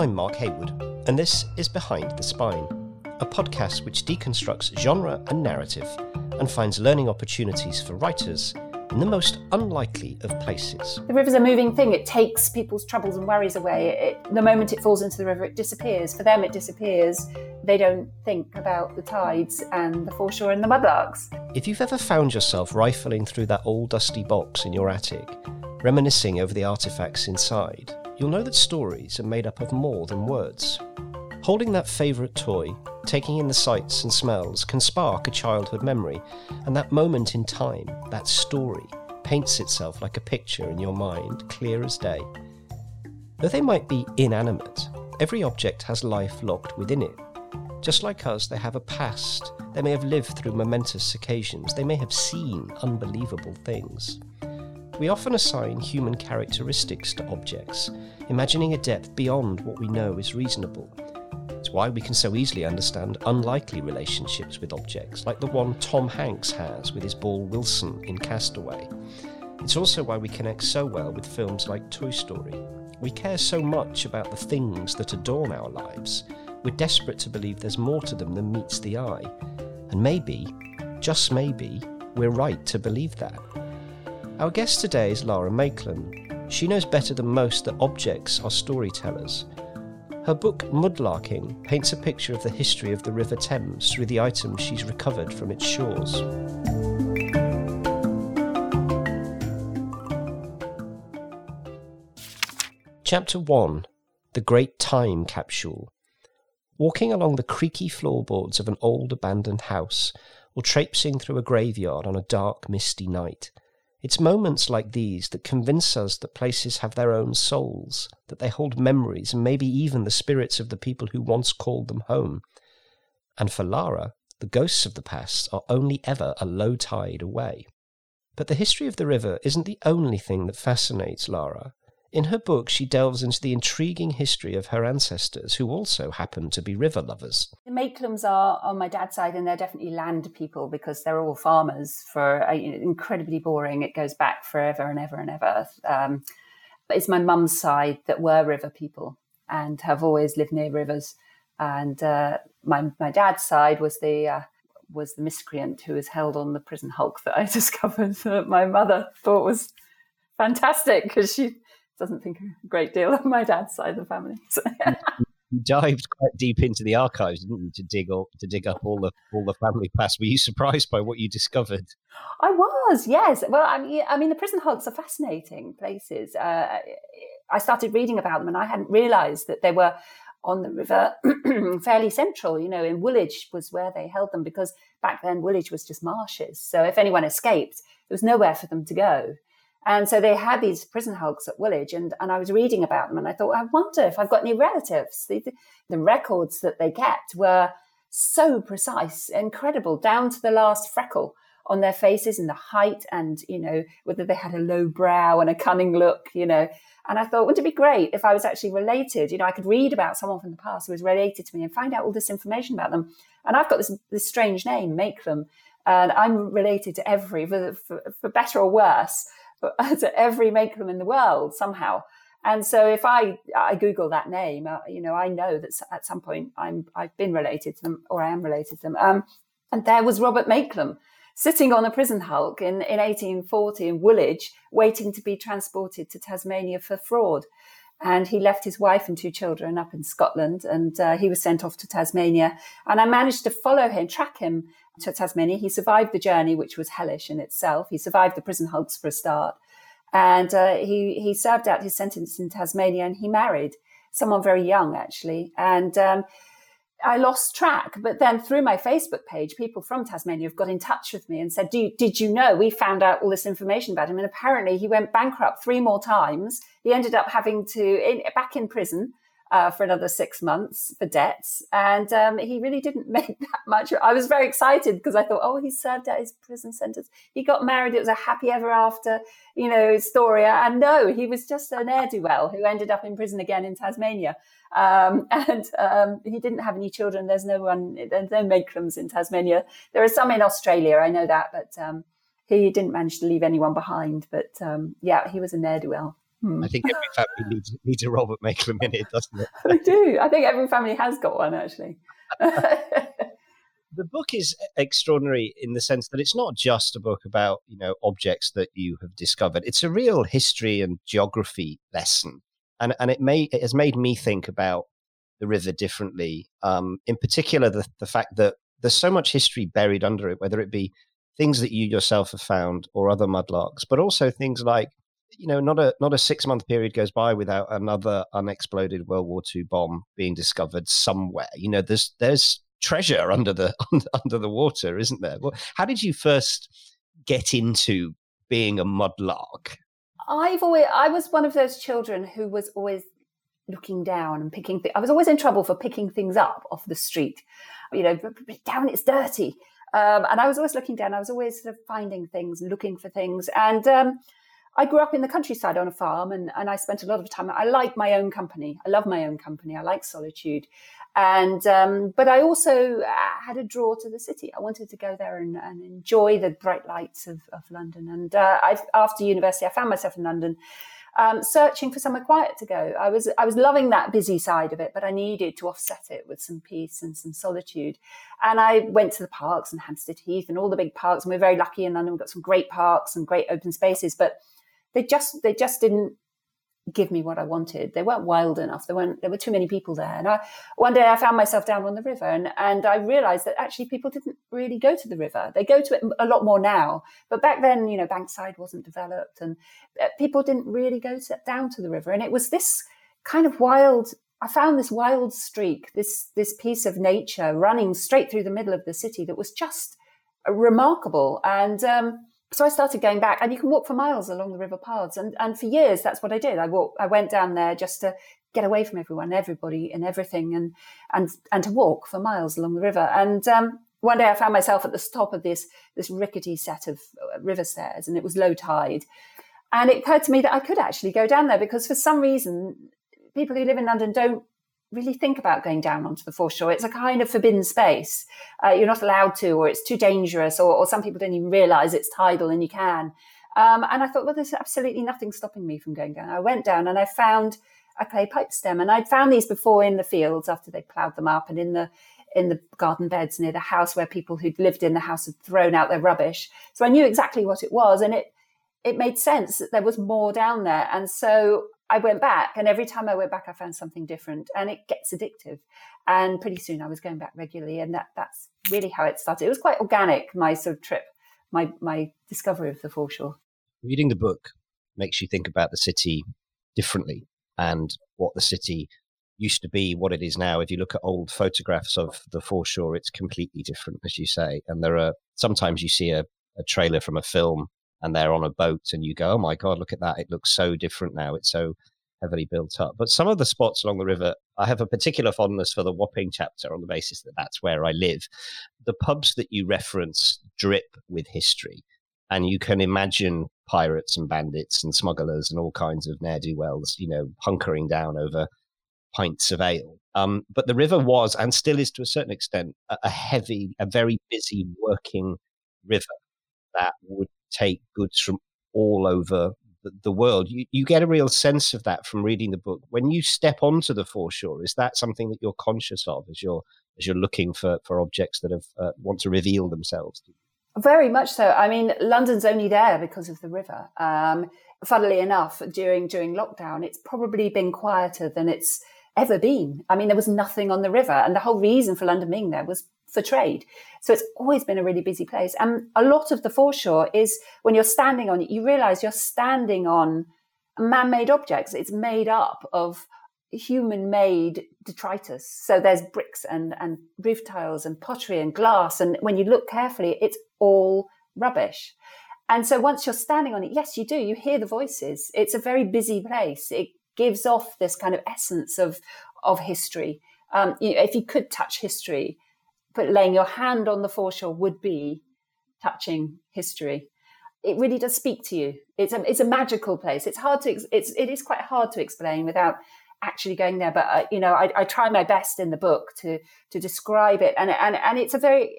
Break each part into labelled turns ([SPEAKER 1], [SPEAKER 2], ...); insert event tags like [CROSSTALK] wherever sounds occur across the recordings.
[SPEAKER 1] I'm Mark Haywood, and this is Behind the Spine, a podcast which deconstructs genre and narrative and finds learning opportunities for writers in the most unlikely of places.
[SPEAKER 2] The river's a moving thing. It takes people's troubles and worries away. It, the moment it falls into the river, it disappears. For them, it disappears. They don't think about the tides and the foreshore and the mudlarks.
[SPEAKER 1] If you've ever found yourself rifling through that old dusty box in your attic, reminiscing over the artifacts inside, you'll know that stories are made up of more than words. Holding that favourite toy, taking in the sights and smells, can spark a childhood memory, and that moment in time, that story, paints itself like a picture in your mind, clear as day. Though they might be inanimate, every object has life locked within it. Just like us, they have a past. They may have lived through momentous occasions. They may have seen unbelievable things. We often assign human characteristics to objects, imagining a depth beyond what we know is reasonable. It's why we can so easily understand unlikely relationships with objects, like the one Tom Hanks has with his ball Wilson in Castaway. It's also why we connect so well with films like Toy Story. We care so much about the things that adorn our lives. We're desperate to believe there's more to them than meets the eye. And maybe, just maybe, we're right to believe that. Our guest today is Lara Maiklem. She knows better than most that objects are storytellers, her book Mudlarking paints a picture of the history of the River Thames through the items she's recovered from its shores. Chapter 1 The Great Time Capsule. Walking along the creaky floorboards of an old abandoned house, or traipsing through a graveyard on a dark, misty night, it's moments like these that convince us that places have their own souls, that they hold memories and maybe even the spirits of the people who once called them home. And for Lara, the ghosts of the past are only ever a low tide away. But the history of the river isn't the only thing that fascinates Lara. In her book, she delves into the intriguing history of her ancestors, who also happened to be river lovers.
[SPEAKER 2] The Maiklems are on my dad's side, and they're definitely land people because they're all farmers. For incredibly boring, it goes back forever and ever and ever. Um, but it's my mum's side that were river people and have always lived near rivers. And uh, my my dad's side was the uh, was the miscreant who was held on the prison hulk that I [LAUGHS] discovered that my mother thought was fantastic because she doesn't think a great deal of my dad's side of the family. [LAUGHS] So.
[SPEAKER 1] you dived quite deep into the archives, didn't you, to dig up to dig up all the all the family past? Were you surprised by what you discovered?
[SPEAKER 2] I was, yes. Well, I mean, I mean, the prison hulks are fascinating places. Uh, I started reading about them, and I hadn't realised that they were on the river [CLEARS THROAT] fairly central. You know, in Woolwich was where they held them because back then Woolwich was just marshes. So if anyone escaped, there was nowhere for them to go. And so they had these prison hulks at Woolwich, and, and I was reading about them, and I thought, I wonder if I've got any relatives. The, the records that they kept were so precise, incredible, down to the last freckle on their faces and the height, and you know whether they had a low brow and a cunning look, you know. And I thought, wouldn't it be great if I was actually related? You know, I could read about someone from the past who was related to me and find out all this information about them. And I've got this this strange name, Maiklem, and I'm related to every, for, for, for better or worse [LAUGHS] to every Maiklem in the world somehow. And so if I I Google that name, uh, you know, I know that at some point I'm I've been related to them or I am related to them. Um, and there was Robert Maiklem sitting on a prison hulk in, in 1840 in Woolwich, waiting to be transported to Tasmania for fraud. And he left his wife and two children up in Scotland, and uh, he was sent off to Tasmania. And I managed to follow him, track him to Tasmania. He survived the journey, which was hellish in itself. He survived the prison hulks for a start. And uh, he, he served out his sentence in Tasmania and he married someone very young, actually. And um, I lost track. But then through my Facebook page, people from Tasmania have got in touch with me and said, you, Did you know we found out all this information about him? And apparently he went bankrupt three more times. He ended up having to, in, back in prison uh, for another six months for debts. And um, he really didn't [LAUGHS] make that much. I was very excited because I thought, oh, he served out his prison sentence. He got married. It was a happy ever after, you know, story. And no, he was just an ne'er do well who ended up in prison again in Tasmania. Um, [LAUGHS] and um, he didn't have any children. There's no one, there's no Maiklems in Tasmania. There are some in Australia. I know that, but um, he didn't manage to leave anyone behind. But um, yeah, he was a ne'er do well.
[SPEAKER 3] Hmm. I think every [LAUGHS] family needs, needs a Robert Maiklem minute, doesn't it?
[SPEAKER 2] I do. I think every family has got one, actually. [LAUGHS]
[SPEAKER 3] the book is extraordinary in the sense that it's not just a book about you know objects that you have discovered. It's a real history and geography lesson, and and it may it has made me think about the river differently. Um, in particular, the the fact that there's so much history buried under it, whether it be things that you yourself have found or other mudlarks, but also things like you know not a not a six month period goes by without another unexploded World War II bomb being discovered somewhere. You know, there's there's treasure under the [LAUGHS] under the water, isn't there? Well, how did you first get into being a mudlark?
[SPEAKER 2] I've always I was one of those children who was always looking down and picking. Th- I was always in trouble for picking things up off the street. You know, down it's dirty, um, and I was always looking down. I was always sort of finding things, looking for things, and. Um, I grew up in the countryside on a farm and, and I spent a lot of time. I like my own company. I love my own company. I like solitude. And, um, but I also uh, had a draw to the city. I wanted to go there and, and enjoy the bright lights of, of London. And uh, after university, I found myself in London. Um, searching for somewhere quiet to go. I was I was loving that busy side of it, but I needed to offset it with some peace and some solitude. And I went to the parks and Hampstead Heath and all the big parks. And we're very lucky in London. We've got some great parks and great open spaces, but they just they just didn't give me what I wanted. They weren't wild enough. There weren't there were too many people there. And I, one day I found myself down on the river and, and I realized that actually people didn't really go to the river. They go to it a lot more now. But back then, you know, Bankside wasn't developed and uh, people didn't really go to, down to the river. And it was this kind of wild I found this wild streak, this this piece of nature running straight through the middle of the city that was just remarkable. And um, so I started going back, and you can walk for miles along the river paths. And, and for years, that's what I did. I walked, I went down there just to get away from everyone, everybody, and everything, and and and to walk for miles along the river. And um, one day, I found myself at the top of this this rickety set of uh, river stairs, and it was low tide. And it occurred to me that I could actually go down there because, for some reason, people who live in London don't really think about going down onto the foreshore. It's a kind of forbidden space. Uh, you're not allowed to, or it's too dangerous, or, or, some people don't even realize it's tidal and you can. Um, and I thought, well, there's absolutely nothing stopping me from going down. I went down and I found a clay pipe stem, and I'd found these before in the fields after they ploughed them up, and in the in the garden beds near the house where people who'd lived in the house had thrown out their rubbish. So I knew exactly what it was, and it it made sense that there was more down there. And so I went back, and every time I went back, I found something different, and it gets addictive. And pretty soon, I was going back regularly, and that that's really how it started. It was quite organic, my sort of trip, my my discovery of the foreshore.
[SPEAKER 3] Reading the book makes you think about the city differently, and what the city used to be, what it is now. If you look at old photographs of the foreshore, it's completely different, as you say. And there are sometimes you see a, a trailer from a film and they're on a boat and you go, oh my God, look at that. It looks so different now. It's so heavily built up. But some of the spots along the river, I have a particular fondness for the Wapping chapter on the basis that that's where I live. The pubs that you reference drip with history. And you can imagine pirates and bandits and smugglers and all kinds of ne'er do wells, you know, hunkering down over pints of ale. Um, but the river was and still is to a certain extent a, a heavy, a very busy working river that would take goods from all over the, world. You, you get a real sense of that from reading the book. When you step onto the foreshore, is that something that you're conscious of as you're as you're looking for for objects that have uh, want to reveal themselves?
[SPEAKER 2] Very much so. I mean, London's only there because of the river. Um, funnily enough, during during lockdown, it's probably been quieter than it's ever been. I mean, there was nothing on the river, and the whole reason for London being there was for trade. So it's always been a really busy place. And a lot of the foreshore is when you're standing on it, you realize you're standing on man made objects. It's made up of human made detritus. So there's bricks and, and roof tiles and pottery and glass. And when you look carefully, it's all rubbish. And so once you're standing on it, yes, you do. You hear the voices. It's a very busy place. It gives off this kind of essence of of history. Um, you know, if you could touch history, but laying your hand on the foreshore would be touching history. It really does speak to you. It's a it's a magical place. It's hard to it's it is quite hard to explain without actually going there. But uh, you know, I, I try my best in the book to to describe it, and and and it's a very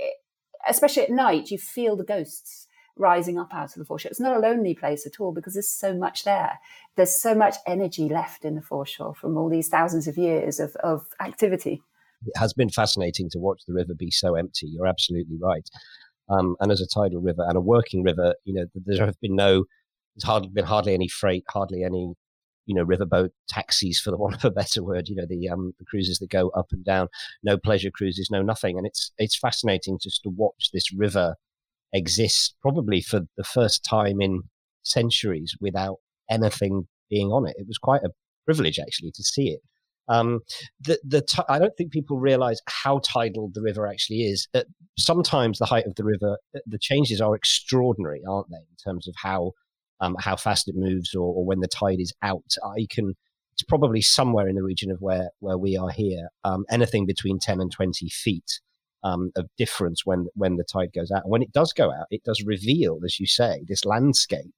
[SPEAKER 2] especially at night you feel the ghosts rising up out of the foreshore. It's not a lonely place at all because there's so much there. There's so much energy left in the foreshore from all these thousands of years of, of activity.
[SPEAKER 3] It has been fascinating to watch the river be so empty. You're absolutely right. Um, and as a tidal river and a working river, you know, there have been no, there's hardly been hardly any freight, hardly any you know riverboat taxis for the [LAUGHS] want of a better word you know the um the cruises that go up and down no pleasure cruises no nothing and it's it's fascinating just to watch this river exist probably for the first time in centuries without anything being on it it was quite a privilege actually to see it um, the the t- I don't think people realize how tidal the river actually is. Uh, sometimes the height of the river, uh, the changes are extraordinary, aren't they, in terms of how um, how fast it moves or, or, when the tide is out. I can. It's probably somewhere in the region of where where we are here. Um, anything between ten and twenty feet um, of difference when when the tide goes out. And when it does go out, it does reveal, as you say, this landscape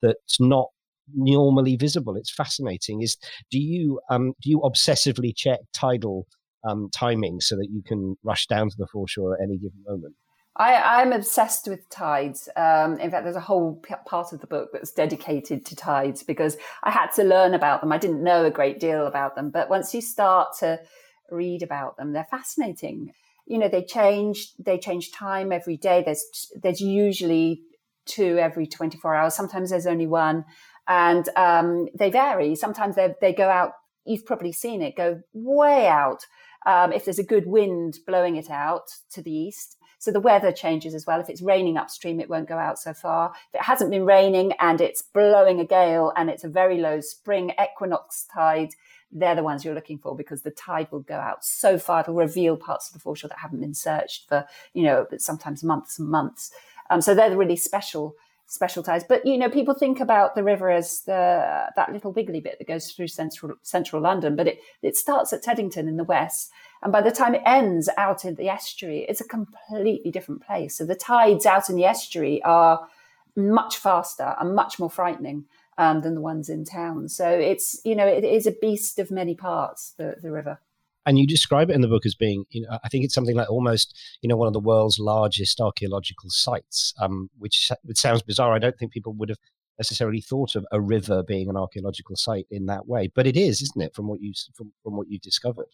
[SPEAKER 3] that's not normally visible. It's fascinating. Is do you um, do you obsessively check tidal um, timing so that you can rush down to the foreshore at any given moment?
[SPEAKER 2] I, am obsessed with tides. Um, in fact, there's a whole p- part of the book that's dedicated to tides because I had to learn about them. I didn't know a great deal about them, but once you start to read about them, they're fascinating. You know, they change. They change time every day. There's there's usually two every 24 hours. Sometimes there's only one, and um, they vary. Sometimes they they go out. You've probably seen it go way out. Um, if there's a good wind blowing it out to the east, so the weather changes as well. If it's raining upstream, it won't go out so far. If it hasn't been raining and it's blowing a gale and it's a very low spring equinox tide, they're the ones you're looking for because the tide will go out so far it'll reveal parts of the foreshore that haven't been searched for you know sometimes months and months um, so they're the really special special tides but you know people think about the river as the that little wiggly bit that goes through central central london but it it starts at teddington in the west and by the time it ends out in the estuary, it's a completely different place. So the tides out in the estuary are much faster and much more frightening um, than the ones in town. So it's, you know, it is a beast of many parts, the, the river.
[SPEAKER 3] And you describe it in the book as being, you know, I think it's something like almost, you know, one of the world's largest archaeological sites, um, which, sounds bizarre. I don't think people would have necessarily thought of a river being an archaeological site in that way, but it is, isn't it? From what you from, from what you discovered.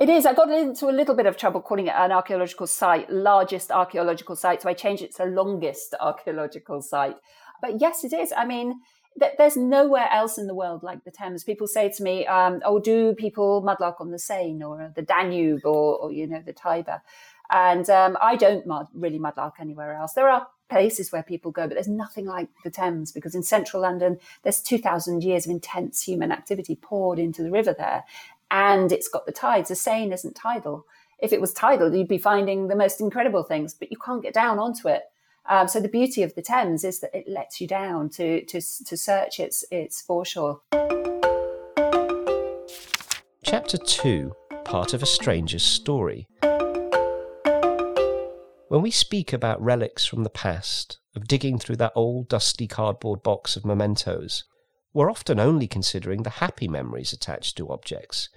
[SPEAKER 2] It is. I got into a little bit of trouble calling it an archaeological site, largest archaeological site. So I changed it to longest archaeological site. But yes, it is. I mean, th- there's nowhere else in the world like the Thames. People say to me, um, "Oh, do people mudlark on the Seine or the Danube or, or you know the Tiber?" And um, I don't mud, really mudlark anywhere else. There are places where people go, but there's nothing like the Thames because in central London, there's 2,000 years of intense human activity poured into the river there and it's got the tides. The Seine isn't tidal. If it was tidal, you'd be finding the most incredible things, but you can't get down onto it. Um, so the beauty of the Thames is that it lets you down to to, to search its its foreshore.
[SPEAKER 3] Chapter two, part of a stranger's story. When we speak about relics from the past, of digging through that old dusty cardboard box of mementos, we're often only considering the happy memories attached to objects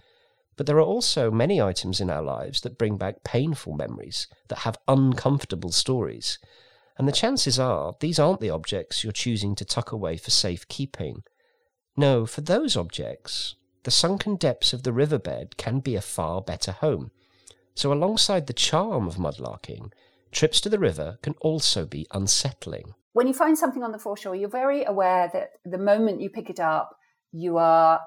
[SPEAKER 3] but there are also many items in our lives that bring back painful memories, that have uncomfortable stories. And the chances are these aren't the objects you're choosing to tuck away for safekeeping. No, for those objects, the sunken depths of the riverbed can be a far better home. So, alongside the charm of mudlarking, trips to the river can also be unsettling.
[SPEAKER 2] When you find something on the foreshore, you're very aware that the moment you pick it up, you are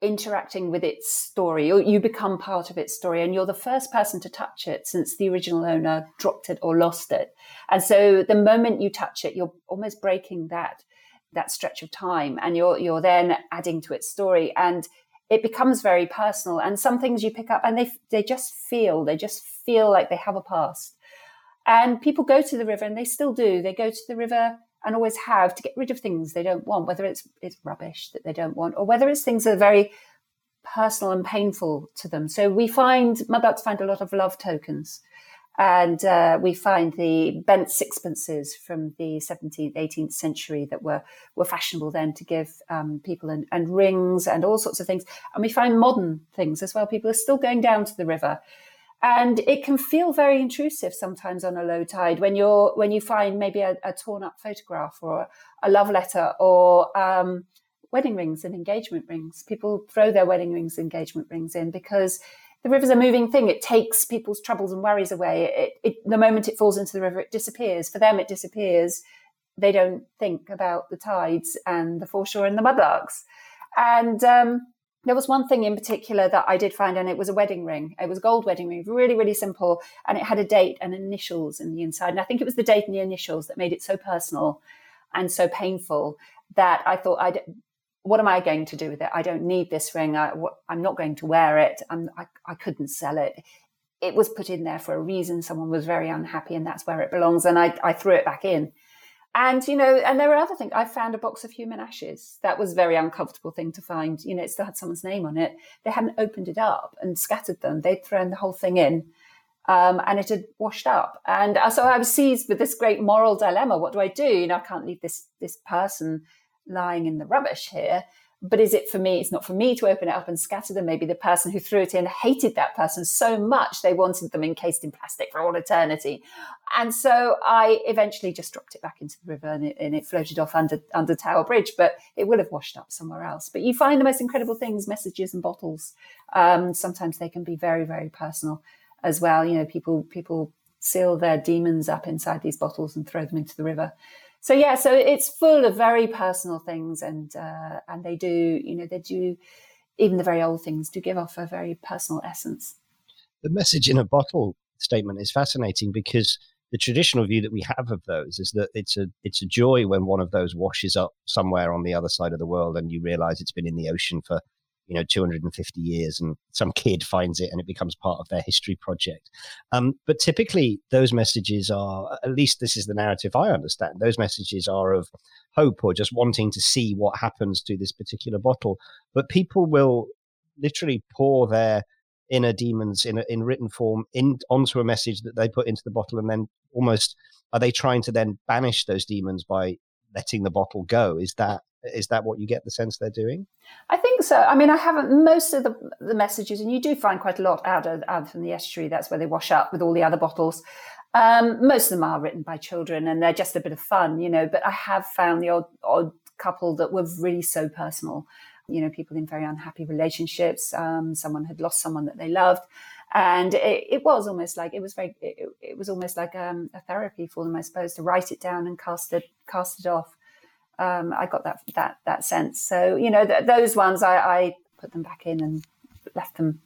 [SPEAKER 2] interacting with its story. Or you become part of its story and you're the first person to touch it since the original owner dropped it or lost it. And so the moment you touch it you're almost breaking that that stretch of time and you're you're then adding to its story and it becomes very personal. And some things you pick up and they they just feel they just feel like they have a past. And people go to the river and they still do. They go to the river and always have to get rid of things they don't want, whether it's it's rubbish that they don't want, or whether it's things that are very personal and painful to them. So we find Mudlarks find a lot of love tokens, and uh, we find the bent sixpences from the 17th, 18th century that were were fashionable then to give um, people and, and rings and all sorts of things. And we find modern things as well. People are still going down to the river and it can feel very intrusive sometimes on a low tide when you're when you find maybe a, a torn up photograph or a love letter or um, wedding rings and engagement rings. People throw their wedding rings, engagement rings in because the river's a moving thing. It takes people's troubles and worries away. It, it, the moment it falls into the river, it disappears. For them, it disappears. They don't think about the tides and the foreshore and the mudlarks. And um, there was one thing in particular that I did find, and it was a wedding ring. It was a gold wedding ring, really, really simple, and it had a date and initials in the inside. And I think it was the date and the initials that made it so personal and so painful that I thought I'd what am I going to do with it? I don't need this ring. I, am not going to wear it. I'm, I, I couldn't sell it. It was put in there for a reason. Someone was very unhappy, and that's where it belongs. And I, I threw it back in. And you know, and there were other things. I found a box of human ashes. That was a very uncomfortable thing to find. You know, it still had someone's name on it. They hadn't opened it up and scattered them. They'd thrown the whole thing in. Um, and it had washed up. And uh, so I was seized with this great moral dilemma. What do I do? You know, I can't leave this this person lying in the rubbish here. But is it for me? It's not for me to open it up and scatter them. Maybe the person who threw it in hated that person so much they wanted them encased in plastic for all eternity. And so I eventually just dropped it back into the river and it, and it floated off under under Tower Bridge. But it will have washed up somewhere else. But you find the most incredible things, messages and bottles. Um, sometimes they can be very very personal as well. You know, people people seal their demons up inside these bottles and throw them into the river so yeah, so it's full of very personal things, and uh, and they do, you know, they do even the very old things do give off a very personal essence.
[SPEAKER 3] The message in a bottle statement is fascinating because the traditional view that we have of those is that it's a it's a joy when one of those washes up somewhere on the other side of the world and you realize it's been in the ocean for you know 250 years and some kid finds it and it becomes part of their history project. Um, but typically those messages are at least this is the narrative i understand those messages are of hope or just wanting to see what happens to this particular bottle. But people will literally pour their inner demons in a, in written form in onto a message that they put into the bottle and then almost are they trying to then banish those demons by letting the bottle go? Is that is that what you get the sense they're doing?
[SPEAKER 2] I think so. I mean, I haven't most of the, the messages, and you do find quite a lot out of out from the estuary. That's where they wash up with all the other bottles. Um, most of them are written by children, and they're just a bit of fun, you know. But I have found the odd odd couple that were really so personal. You know, people in very unhappy relationships. Um, someone had lost someone that they loved, and it, it was almost like it was very. It, it was almost like um, a therapy for them, I suppose, to write it down and cast it cast it off um, I got that that that sense. So you know, th- those ones I, I put them back in and left them,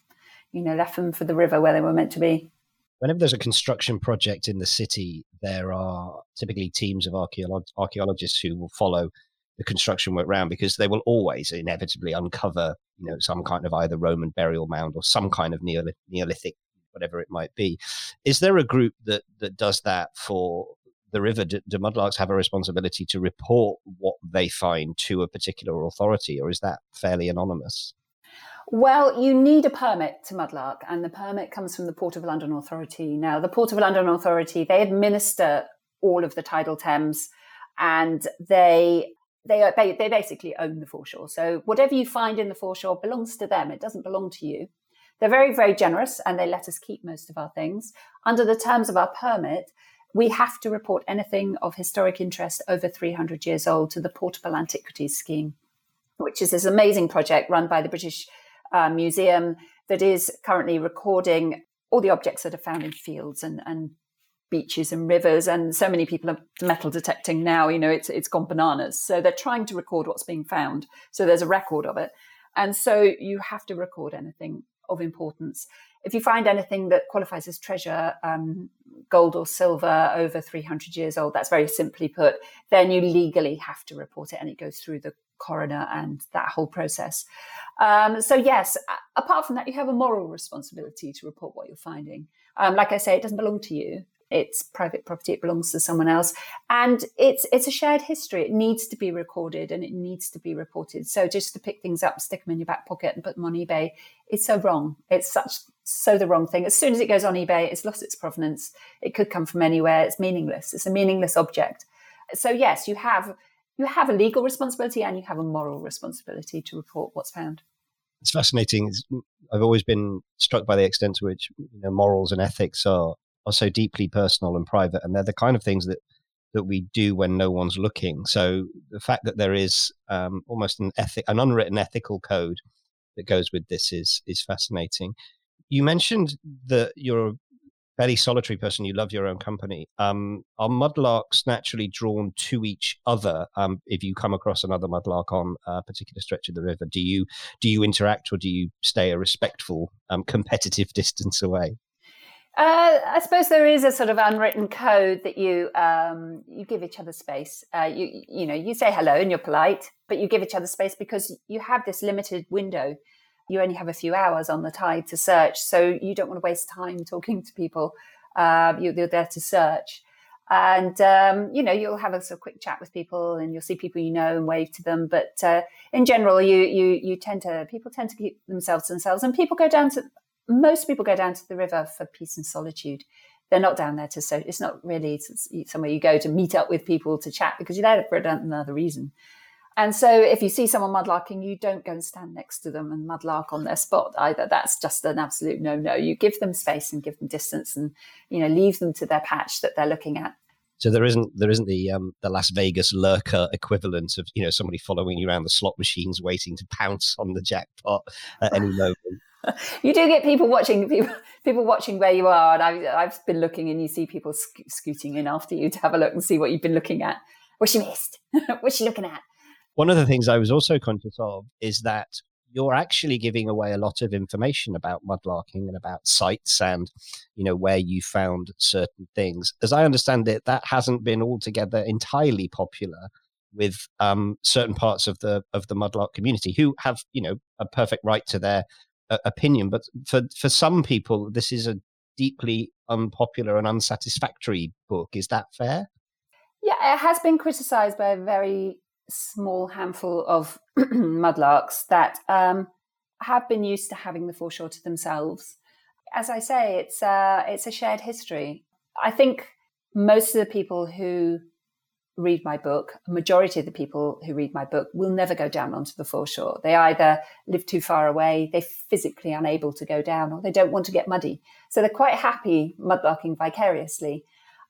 [SPEAKER 2] you know, left them for the river where they were meant to be.
[SPEAKER 3] Whenever there's a construction project in the city, there are typically teams of archeolo- archaeologists who will follow the construction work around because they will always inevitably uncover, you know, some kind of either Roman burial mound or some kind of Neolithic, whatever it might be. Is there a group that that does that for the river, do, do mudlarks have a responsibility to report what they find to a particular authority, or is that fairly anonymous?
[SPEAKER 2] Well, you need a permit to mudlark, and the permit comes from the Port of London Authority. Now, the Port of London Authority they administer all of the tidal Thames, and they they they, they basically own the foreshore. So whatever you find in the foreshore belongs to them. It doesn't belong to you. They're very very generous, and they let us keep most of our things under the terms of our permit we have to report anything of historic interest over 300 years old to the Portable Antiquities Scheme, which is this amazing project run by the British uh, Museum that is currently recording all the objects that are found in fields and, and beaches and rivers. And so many people are metal detecting now, you know, it's, it's gone bananas. So they're trying to record what's being found. So there's a record of it. And so you have to record anything of importance. If you find anything that qualifies as treasure, um, gold or silver over 300 years old, that's very simply put, then you legally have to report it and it goes through the coroner and that whole process. Um, so, yes, apart from that, you have a moral responsibility to report what you're finding. Um, like I say, it doesn't belong to you it's private property, it belongs to someone else. And it's it's a shared history. It needs to be recorded and it needs to be reported. So just to pick things up, stick them in your back pocket and put them on eBay, it's so wrong. It's such so the wrong thing. As soon as it goes on eBay, it's lost its provenance. It could come from anywhere. It's meaningless. It's a meaningless object. So yes, you have you have a legal responsibility and you have a moral responsibility to report what's found.
[SPEAKER 3] It's fascinating. It's, I've always been struck by the extent to which you know, morals and ethics are are so deeply personal and private, and they're the kind of things that that we do when no one's looking. So the fact that there is um, almost an ethic, an unwritten ethical code that goes with this is is fascinating. You mentioned that you're a fairly solitary person. You love your own company. Um, are mudlarks naturally drawn to each other? Um, if you come across another mudlark on a particular stretch of the river, do you do you interact or do you stay a respectful, um, competitive [LAUGHS] distance away?
[SPEAKER 2] Uh, I suppose there is a sort of unwritten code that you um, you give each other space. Uh, you you know you say hello and you're polite, but you give each other space because you have this limited window. You only have a few hours on the tide to search, so you don't want to waste time talking to people. Uh, you're, you're, there to search, and um, you know you'll have a sort of quick chat with people, and you'll see people you know and wave to them. But uh, in general, you you you tend to people tend to keep themselves to themselves, and people go down to most people go down to the river for peace and solitude. They're not down there to so. It's not really somewhere you go to meet up with people to chat because you're there for another reason. And so, if you see someone mudlarking, you don't go and stand next to them and mudlark on their spot either. That's just an absolute no-no. You give them space and give them distance, and you know, leave them to their patch that they're looking at.
[SPEAKER 3] So there isn't there isn't the um, the Las Vegas lurker equivalent of you know somebody following you around the slot machines, waiting to pounce on the jackpot at any [LAUGHS] moment
[SPEAKER 2] you do get people watching people people watching where you are, and I've I've been looking, and you see people sc- scooting in after you to have a look and see what you've been looking at. What she missed? [LAUGHS] What's she looking at?
[SPEAKER 3] One of the things I was also conscious of is that you're actually giving away a lot of information about mudlarking and about sites and you know where you found certain things. As I understand it, that hasn't been altogether entirely popular with um, certain parts of the of the mudlark community who have you know a perfect right to their opinion. But for for some people, this is a deeply unpopular and unsatisfactory book. Is that fair?
[SPEAKER 2] Yeah, it has been criticised by a very small handful of [CLEARS THROAT] mudlarks that um, have been used to having the foreshore to themselves. As I say, it's uh, it's a shared history. I think most of the people who read my book, a majority of the people who read my book will never go down onto the foreshore. They either live too far away, they're physically unable to go down, or they don't want to get muddy. So they're quite happy mudlarking vicariously.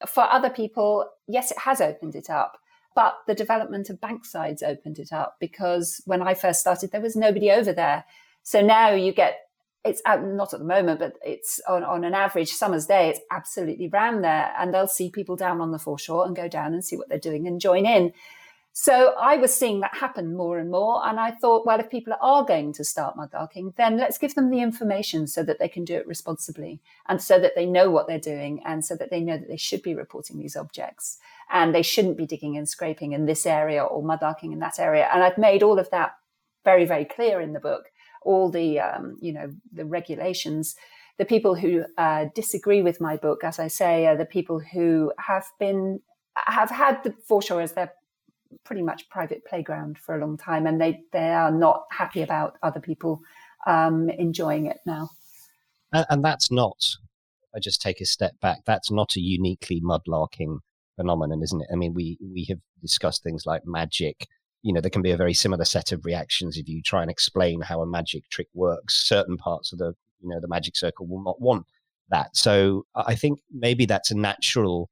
[SPEAKER 2] For other people, yes, it has opened it up. But the development of banksides opened it up because when I first started, there was nobody over there. So now you get it's uh, not at the moment, but it's on, on an average summer's day, it's absolutely rammed there. And they'll see people down on the foreshore and go down and see what they're doing and join in. So I was seeing that happen more and more. And I thought, well, if people are going to start mudlarking, then let's give them the information so that they can do it responsibly and so that they know what they're doing and so that they know that they should be reporting these objects and they shouldn't be digging and scraping in this area or mudlarking in that area. And I've made all of that very, very clear in the book all the um, you know the regulations. The people who uh, disagree with my book, as I say, are the people who have been have had the foreshore as their pretty much private playground for a long time, and they they are not happy about other people um, enjoying it now.
[SPEAKER 3] And, and that's not. I just take a step back. That's not a uniquely mudlarking phenomenon, isn't it? I mean, we we have discussed things like magic you know, there can be a very similar set of reactions if you try and explain how a magic trick works. Certain parts of the, you know, the magic circle will not want that. So I think maybe that's a natural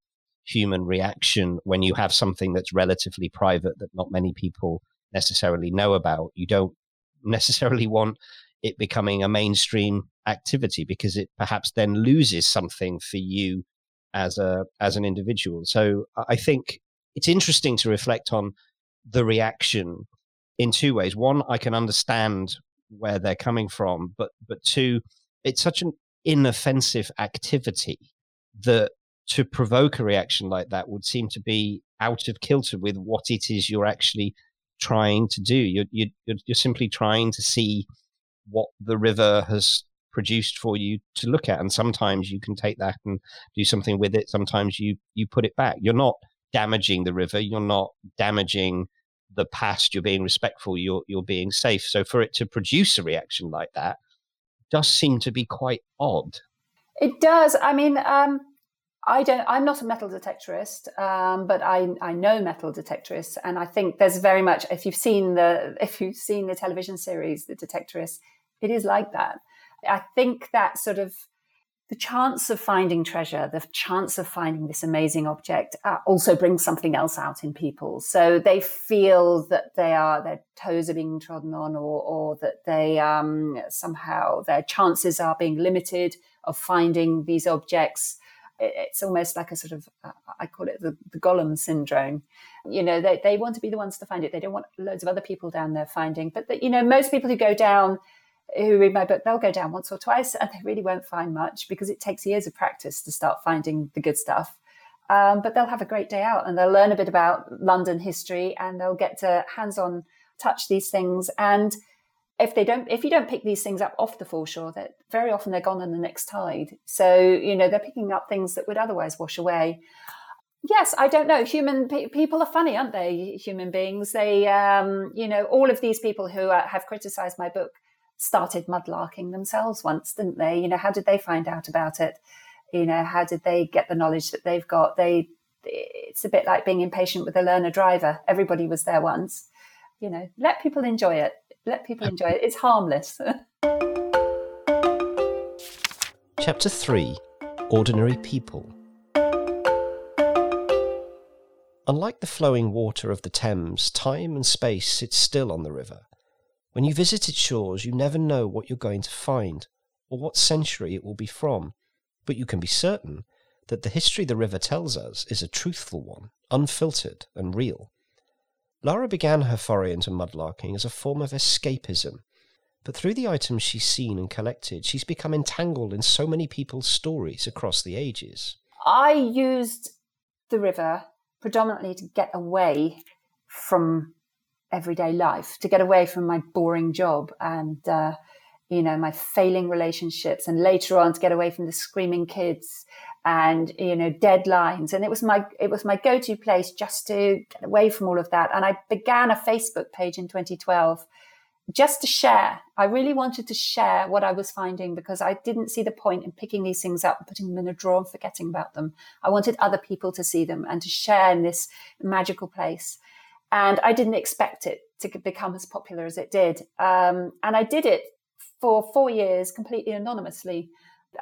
[SPEAKER 3] human reaction when you have something that's relatively private that not many people necessarily know about. You don't [LAUGHS] necessarily want it becoming a mainstream activity because it perhaps then loses something for you as a as an individual. So I think it's interesting to reflect on the reaction in two ways. One, I can understand where they're coming from, but but two, it's such an inoffensive activity that to provoke a reaction like that would seem to be out of kilter with what it is you're actually trying to do. You're you're, you're simply trying to see what the river has produced for you to look at, and sometimes you can take that and do something with it. Sometimes you you put it back. You're not damaging the river. You're not damaging the past. You're being respectful. You're you're being safe. So for it to produce a reaction like that does seem to be quite odd.
[SPEAKER 2] It does. I mean, um, I don't. I'm not a metal detectorist, um, but I I know metal detectorists, and I think there's very much. If you've seen the if you've seen the television series, The Detectorist, It is like that. I think that sort of the chance of finding treasure, the chance of finding this amazing object uh, also brings something else out in people. So they feel that they are, their toes are being trodden on or, or that they um, somehow, their chances are being limited of finding these objects. It's almost like a sort of, uh, I call it the, the Gollum syndrome. You know, they, they want to be the ones to find it. They don't want loads of other people down there finding. But, the, you know, most people who go down, who read my book, they'll go down once or twice and they really won't find much because it takes years of practice to start finding the good stuff. Um, but they'll have a great day out and they'll learn a bit about London history and they'll get to hands on touch these things. And if they don't, if you don't pick these things up off the foreshore, that very often they're gone in the next tide. So, you know, they're picking up things that would otherwise wash away. Yes, I don't know. Human pe- people are funny, aren't they? Human beings. They, um, you know, all of these people who uh, have criticized my book started mudlarking themselves once, didn't they? You know, how did they find out about it? You know, how did they get the knowledge that they've got? They, it's a bit like being impatient with a learner driver. Everybody was there once. You know, let people enjoy it. Let people enjoy it. It's harmless. [LAUGHS]
[SPEAKER 3] Chapter 3 Ordinary People. Unlike the flowing water of the Thames, time and space sit still on the river. When you visit its shores, you never know what you're going to find or what century it will be from, but you can be certain that the history the river tells us is a truthful one, unfiltered and real. Lara began her foray into mudlarking as a form of escapism, but through the items she's seen and collected, she's become entangled in so many people's stories across the ages.
[SPEAKER 2] I used the river predominantly to get away from everyday life, to get away from my boring job and, uh, you know, my failing relationships, and later on to get away from the screaming kids and you know deadlines. And it was my it was my go-to place just to get away from all of that. And i began a facebook page in 2012 just to share. I really wanted to share what i was finding because i didn't see the point in picking these things up and putting them in a drawer and forgetting about them. I wanted other people to see them and to share in this magical place. And I didn't expect it to become as popular as it did. Um, and I did it for four years completely anonymously.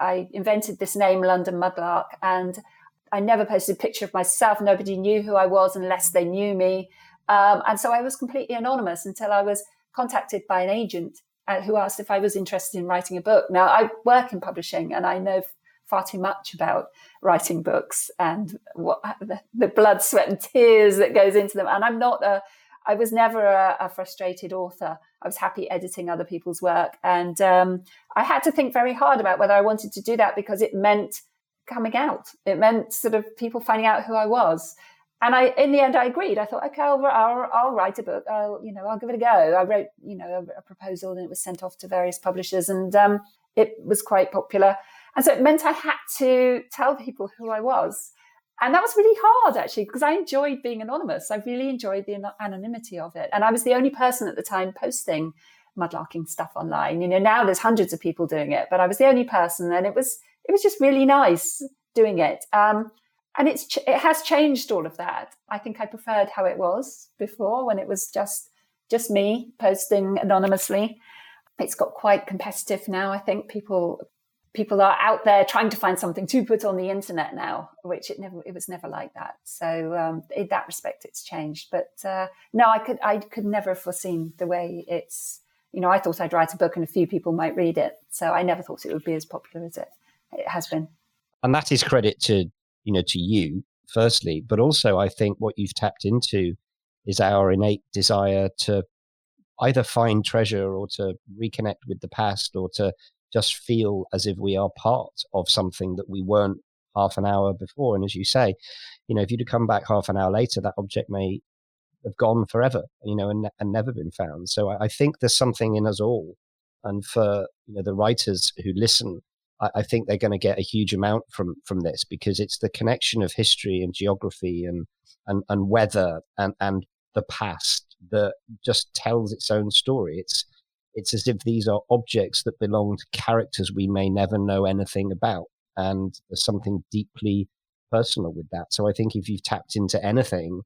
[SPEAKER 2] I invented this name, London Mudlark, and I never posted a picture of myself. Nobody knew who I was unless they knew me. Um, and so I was completely anonymous until I was contacted by an agent uh, who asked if I was interested in writing a book. Now, I work in publishing and I know far too much about writing books and what the, the, blood, sweat, and tears that goes into them. And I'm not a, I was never a, a frustrated author. I was happy editing other people's work, and um, I had to think very hard about whether I wanted to do that because it meant coming out. It meant sort of people finding out who I was. And I, in the end, I agreed. I thought, okay, I'll, I'll, I'll write a book. I'll, you know, I'll give it a go. I wrote, you know, a, a proposal, and it was sent off to various publishers, and um, it was quite popular. And so it meant I had to tell people who I was. And that was really hard actually, because I enjoyed being anonymous. I really enjoyed the anonymity of it. And I was the only person at the time posting mudlarking stuff online. You know, now there's hundreds of people doing it, but I was the only person and it was, it was just really nice doing it. Um, and it's, it has changed all of that. I think I preferred how it was before when it was just, just me posting anonymously. It's got quite competitive now. I think people people are out there trying to find something to put on the internet now, which it never it was never like that. So um, in that respect, it's changed. But uh, no, I could I could never have foreseen the way it's. You know, I thought I'd write a book and a few people might read it. So I never thought it would be as popular as it it has been.
[SPEAKER 3] And that is credit to you know to you firstly, but also I think what you've tapped into is our innate desire to either find treasure or to reconnect with the past or to just feel as if we are part of something that we weren't half an hour before. And as you say, you know, if you'd have come back half an hour later, that object may have gone forever, you know, and, and never been found. So I, I think there's something in us all. And for, you know, the writers who listen, I, I think they're going to get a huge amount from, from this because it's the connection of history and geography and, and, and weather and, and the past that just tells its own story. It's, it's as if these are objects that belong to characters we may never know anything about. And there's something deeply personal with that. So I think if you've tapped into anything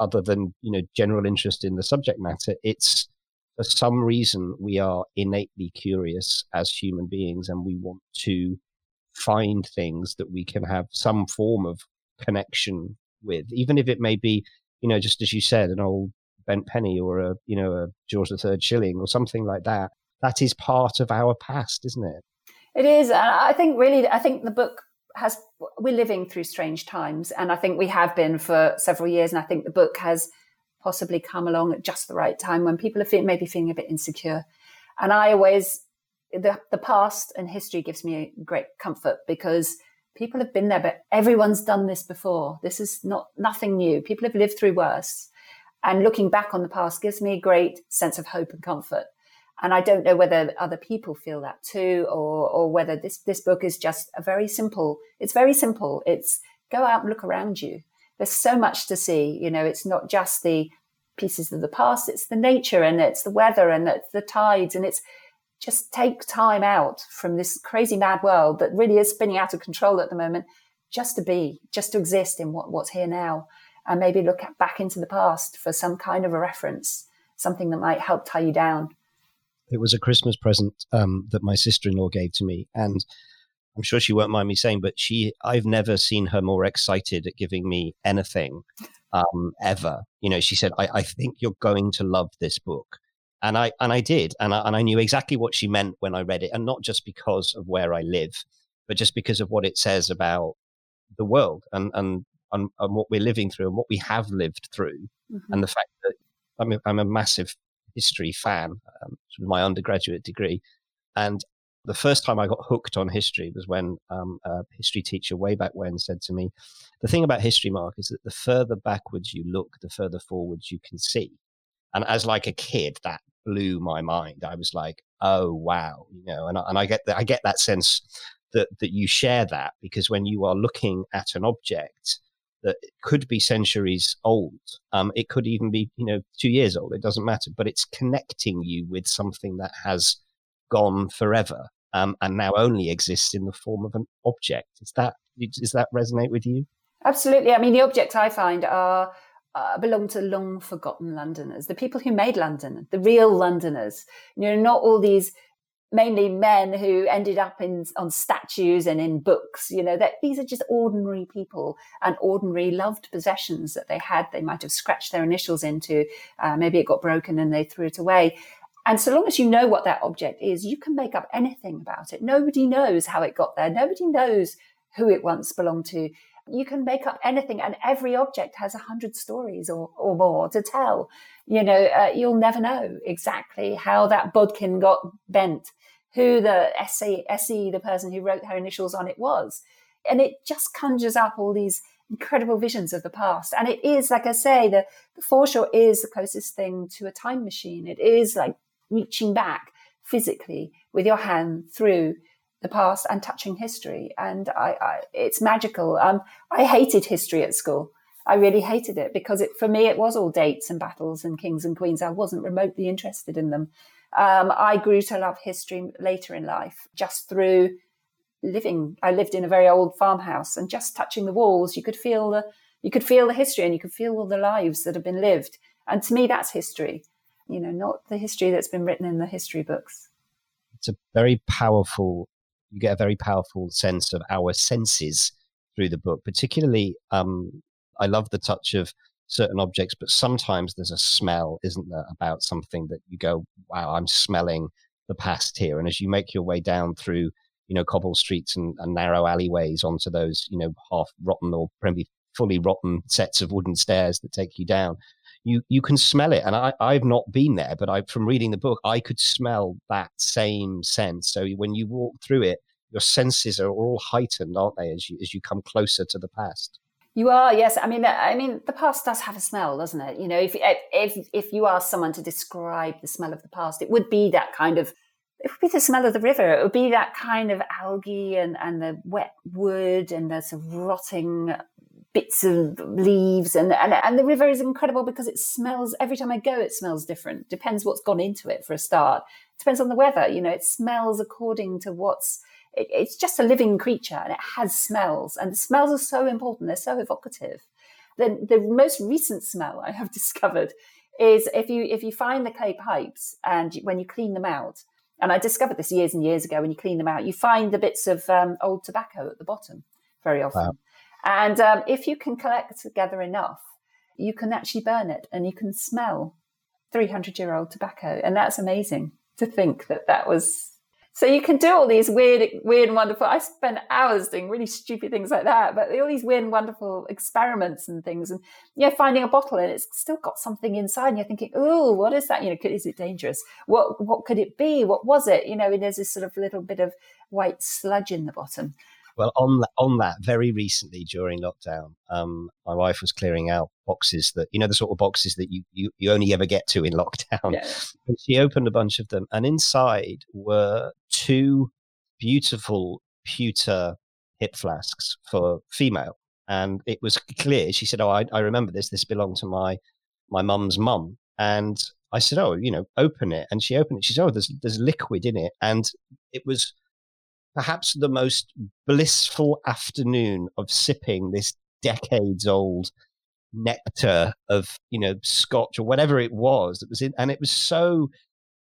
[SPEAKER 3] other than, you know, general interest in the subject matter, it's for some reason, we are innately curious as human beings and we want to find things that we can have some form of connection with, even if it may be, you know, just as you said, an old bent penny or a, you know, a George III shilling or something like that. That is part of our past, isn't it?
[SPEAKER 2] It is. I think really, I think the book has, we're living through strange times. And I think we have been for several years. And I think the book has possibly come along at just the right time when people are feel, maybe feeling a bit insecure. And I always, the, the past and history gives me great comfort because people have been there, but everyone's done this before. This is not nothing new. People have lived through worse. And looking back on the past gives me a great sense of hope and comfort. And I don't know whether other people feel that too, or, or whether this, this book is just a very simple, it's very simple. It's go out and look around you there's so much to see. You know, it's not just the pieces of the past, it's the nature and it's the weather and it's the tides and it's just take time out from this crazy mad world that really is spinning out of control at the moment just to be, just to exist in what, what's here now and maybe look back into the past for some kind of a reference, something that might help tie you down.
[SPEAKER 3] It was a Christmas present um, that my sister in law gave to me. And I'm sure she won't mind me saying, but she, I've never seen her more excited at giving me anything um, ever. You know, she said, I, I think you're going to love this book. And I, and I did. And I, and I knew exactly what she meant when I read it. And not just because of where I live, but just because of what it says about the world and, and, and, and what we're living through and what we have lived through. Mm-hmm. And the fact that I'm a, I'm a massive history fan, um, my undergraduate degree. And the first time I got hooked on history was when um, a history teacher way back when said to me, "The thing about history, Mark, is that the further backwards you look, the further forwards you can see." And as like a kid, that blew my mind. I was like, "Oh wow," you know, and I, and I get that I get that sense that that you share that because when you are looking at an object that could be centuries old, um, it could even be you know two years old. It doesn't matter, but it's connecting you with something that has gone forever um, and now only exists in the form of an object. Is that does that resonate with you?
[SPEAKER 2] Absolutely. I mean, the objects I find are uh, belong to long forgotten Londoners, the people who made London, the real Londoners. You know, not all these mainly men who ended up in on statues and in books. You know, that these are just ordinary people and ordinary loved possessions that they had. They might have scratched their initials into. Uh, maybe it got broken and they threw it away. And so long as you know what that object is, you can make up anything about it. Nobody knows how it got there. Nobody knows who it once belonged to. You can make up anything, and every object has a hundred stories or, or more to tell. You know, uh, you'll never know exactly how that bodkin got bent, who the SE, SE, the person who wrote her initials on it was. And it just conjures up all these incredible visions of the past. And it is, like I say, the, the foreshore is the closest thing to a time machine. It is like reaching back physically with your hand through the past and touching history. And I, I, it's magical. Um, I hated history at school. I really hated it because it, for me, it was all dates and battles and kings and queens. I wasn't remotely interested in them. Um, I grew to love history later in life just through living. I lived in a very old farmhouse and just touching the walls, you could feel the, you could feel the history and you could feel all the lives that have been lived. And to me, that's history you know, not the history that's been written in the history books.
[SPEAKER 3] It's a very powerful, you get a very powerful sense of our senses through the book, particularly, um, I love the touch of certain objects, but sometimes there's a smell, isn't there, about something that you go, wow, I'm smelling the past here. And as you make your way down through, you know, cobble streets and, and narrow alleyways onto those, you know, half rotten or probably fully rotten sets of wooden stairs that take you down, you you can smell it. And I, I've not been there, but I from reading the book, I could smell that same sense. So when you walk through it, your senses are all heightened, aren't they, as you as you come closer to the past?
[SPEAKER 2] You are, yes. I mean, I mean, the past does have a smell, doesn't it? You know, if if if you ask someone to describe the smell of the past, it would be that kind of. It would be the smell of the river. It would be that kind of algae and, and the wet wood and the sort of rotting bits of leaves and, and and the river is incredible because it smells every time I go it smells different depends what's gone into it for a start depends on the weather you know it smells according to what's it, it's just a living creature and it has smells and the smells are so important they're so evocative the, the most recent smell I have [LAUGHS] discovered is if you if you find the clay pipes and when you clean them out, and I discovered this years and years ago. When you clean them out, you find the bits of um, old tobacco at the bottom very often. Wow. And um, if you can collect together enough, you can actually burn it and you can smell 300 year old tobacco. And that's amazing to think that that was. So you can do all these weird, weird wonderful. I spend hours doing really stupid things like that, but all these weird wonderful experiments and things, and yeah, finding a bottle and it's still got something inside, and you're thinking, oh, what is that? You know, is it dangerous? What what could it be? What was it? You know, and there's this sort of little bit of white sludge in the bottom.
[SPEAKER 3] Well, on that, on that, very recently during lockdown, um, my wife was clearing out boxes that you know the sort of boxes that you you, you only ever get to in [LAUGHS] lockdown. Yeah. And she opened a bunch of them, and inside were two beautiful pewter hip flasks for female. And it was clear. She said, "Oh, I, I remember this. This belonged to my my mum's mum." And I said, "Oh, you know, open it." And she opened it. She said, "Oh, there's there's liquid in it," and it was perhaps the most blissful afternoon of sipping this decades old nectar of you know scotch or whatever it was that was in and it was so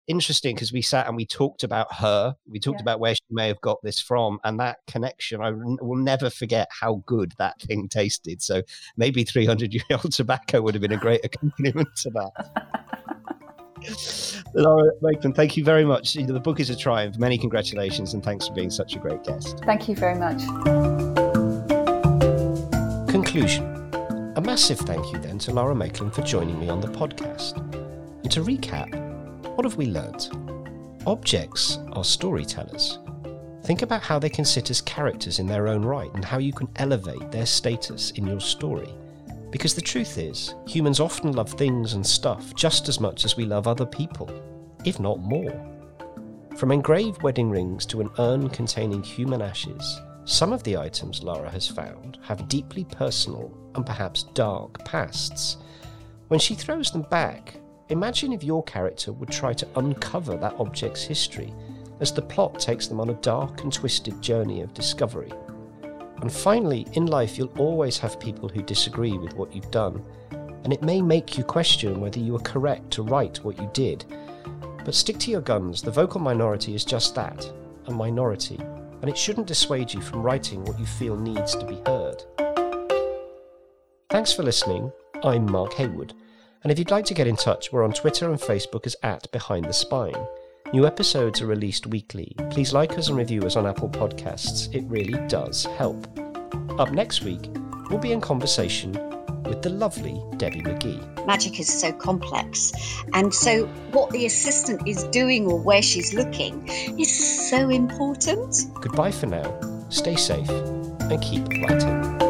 [SPEAKER 3] interesting because we sat and we talked about her we talked yeah. about where she may have got this from and that connection I will never forget how good that thing tasted so maybe 300 year old tobacco would have been a great [LAUGHS] accompaniment to that [LAUGHS] Lara Maiklem, thank you very much. The book is a triumph. Many congratulations and thanks for being such a great guest.
[SPEAKER 2] Thank you very much.
[SPEAKER 3] Conclusion. A massive thank you then to Lara Maiklem for joining me on the podcast. And to recap, what have we learnt? Objects are storytellers. Think about how they can sit as characters in their own right and how you can elevate their status in your story. Because the truth is, humans often love things and stuff just as much as we love other people, if not more. From engraved wedding rings to an urn containing human ashes, some of the items Lara has found have deeply personal and perhaps dark pasts. When she throws them back, imagine if your character would try to uncover that object's history as the plot takes them on a dark and twisted journey of discovery. And finally, in life, you'll always have people who disagree with what you've done, and it may make you question whether you were correct to write what you did. But stick to your guns, the vocal minority is just that a minority, and it shouldn't dissuade you from writing what you feel needs to be heard. Thanks for listening. I'm Mark Haywood, and if you'd like to get in touch, we're on Twitter and Facebook as at Behind the Spine. New episodes are released weekly. Please like us and review us on Apple Podcasts. It really does help. Up next week, we'll be in conversation with the lovely Debbie McGee.
[SPEAKER 1] Magic is so complex, and so what the assistant is doing or where she's looking is so important.
[SPEAKER 3] Goodbye for now. Stay safe and keep writing.